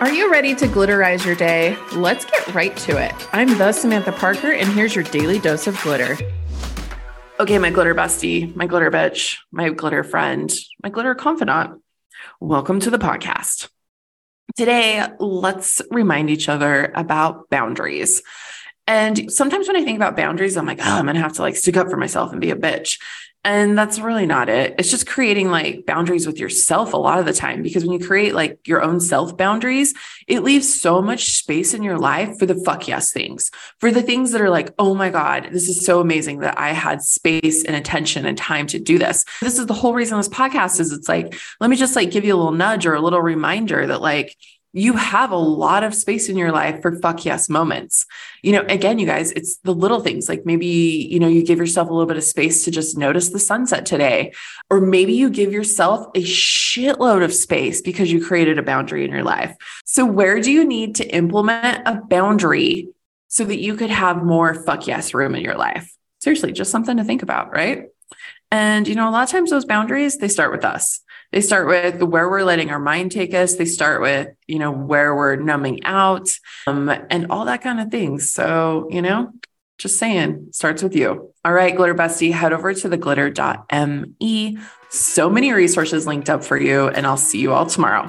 Are you ready to glitterize your day? Let's get right to it. I'm the Samantha Parker, and here's your daily dose of glitter. Okay, my glitter bestie, my glitter bitch, my glitter friend, my glitter confidant. Welcome to the podcast. Today, let's remind each other about boundaries. And sometimes when I think about boundaries, I'm like, oh, I'm going to have to like stick up for myself and be a bitch. And that's really not it. It's just creating like boundaries with yourself a lot of the time because when you create like your own self boundaries, it leaves so much space in your life for the fuck yes things, for the things that are like, oh my God, this is so amazing that I had space and attention and time to do this. This is the whole reason this podcast is it's like, let me just like give you a little nudge or a little reminder that like, you have a lot of space in your life for fuck yes moments. You know, again, you guys, it's the little things like maybe, you know, you give yourself a little bit of space to just notice the sunset today. Or maybe you give yourself a shitload of space because you created a boundary in your life. So, where do you need to implement a boundary so that you could have more fuck yes room in your life? Seriously, just something to think about, right? And, you know, a lot of times those boundaries, they start with us they start with where we're letting our mind take us. They start with, you know, where we're numbing out um, and all that kind of things. So, you know, just saying, starts with you. All right, Glitter Bestie, head over to the glitter.me. So many resources linked up for you, and I'll see you all tomorrow.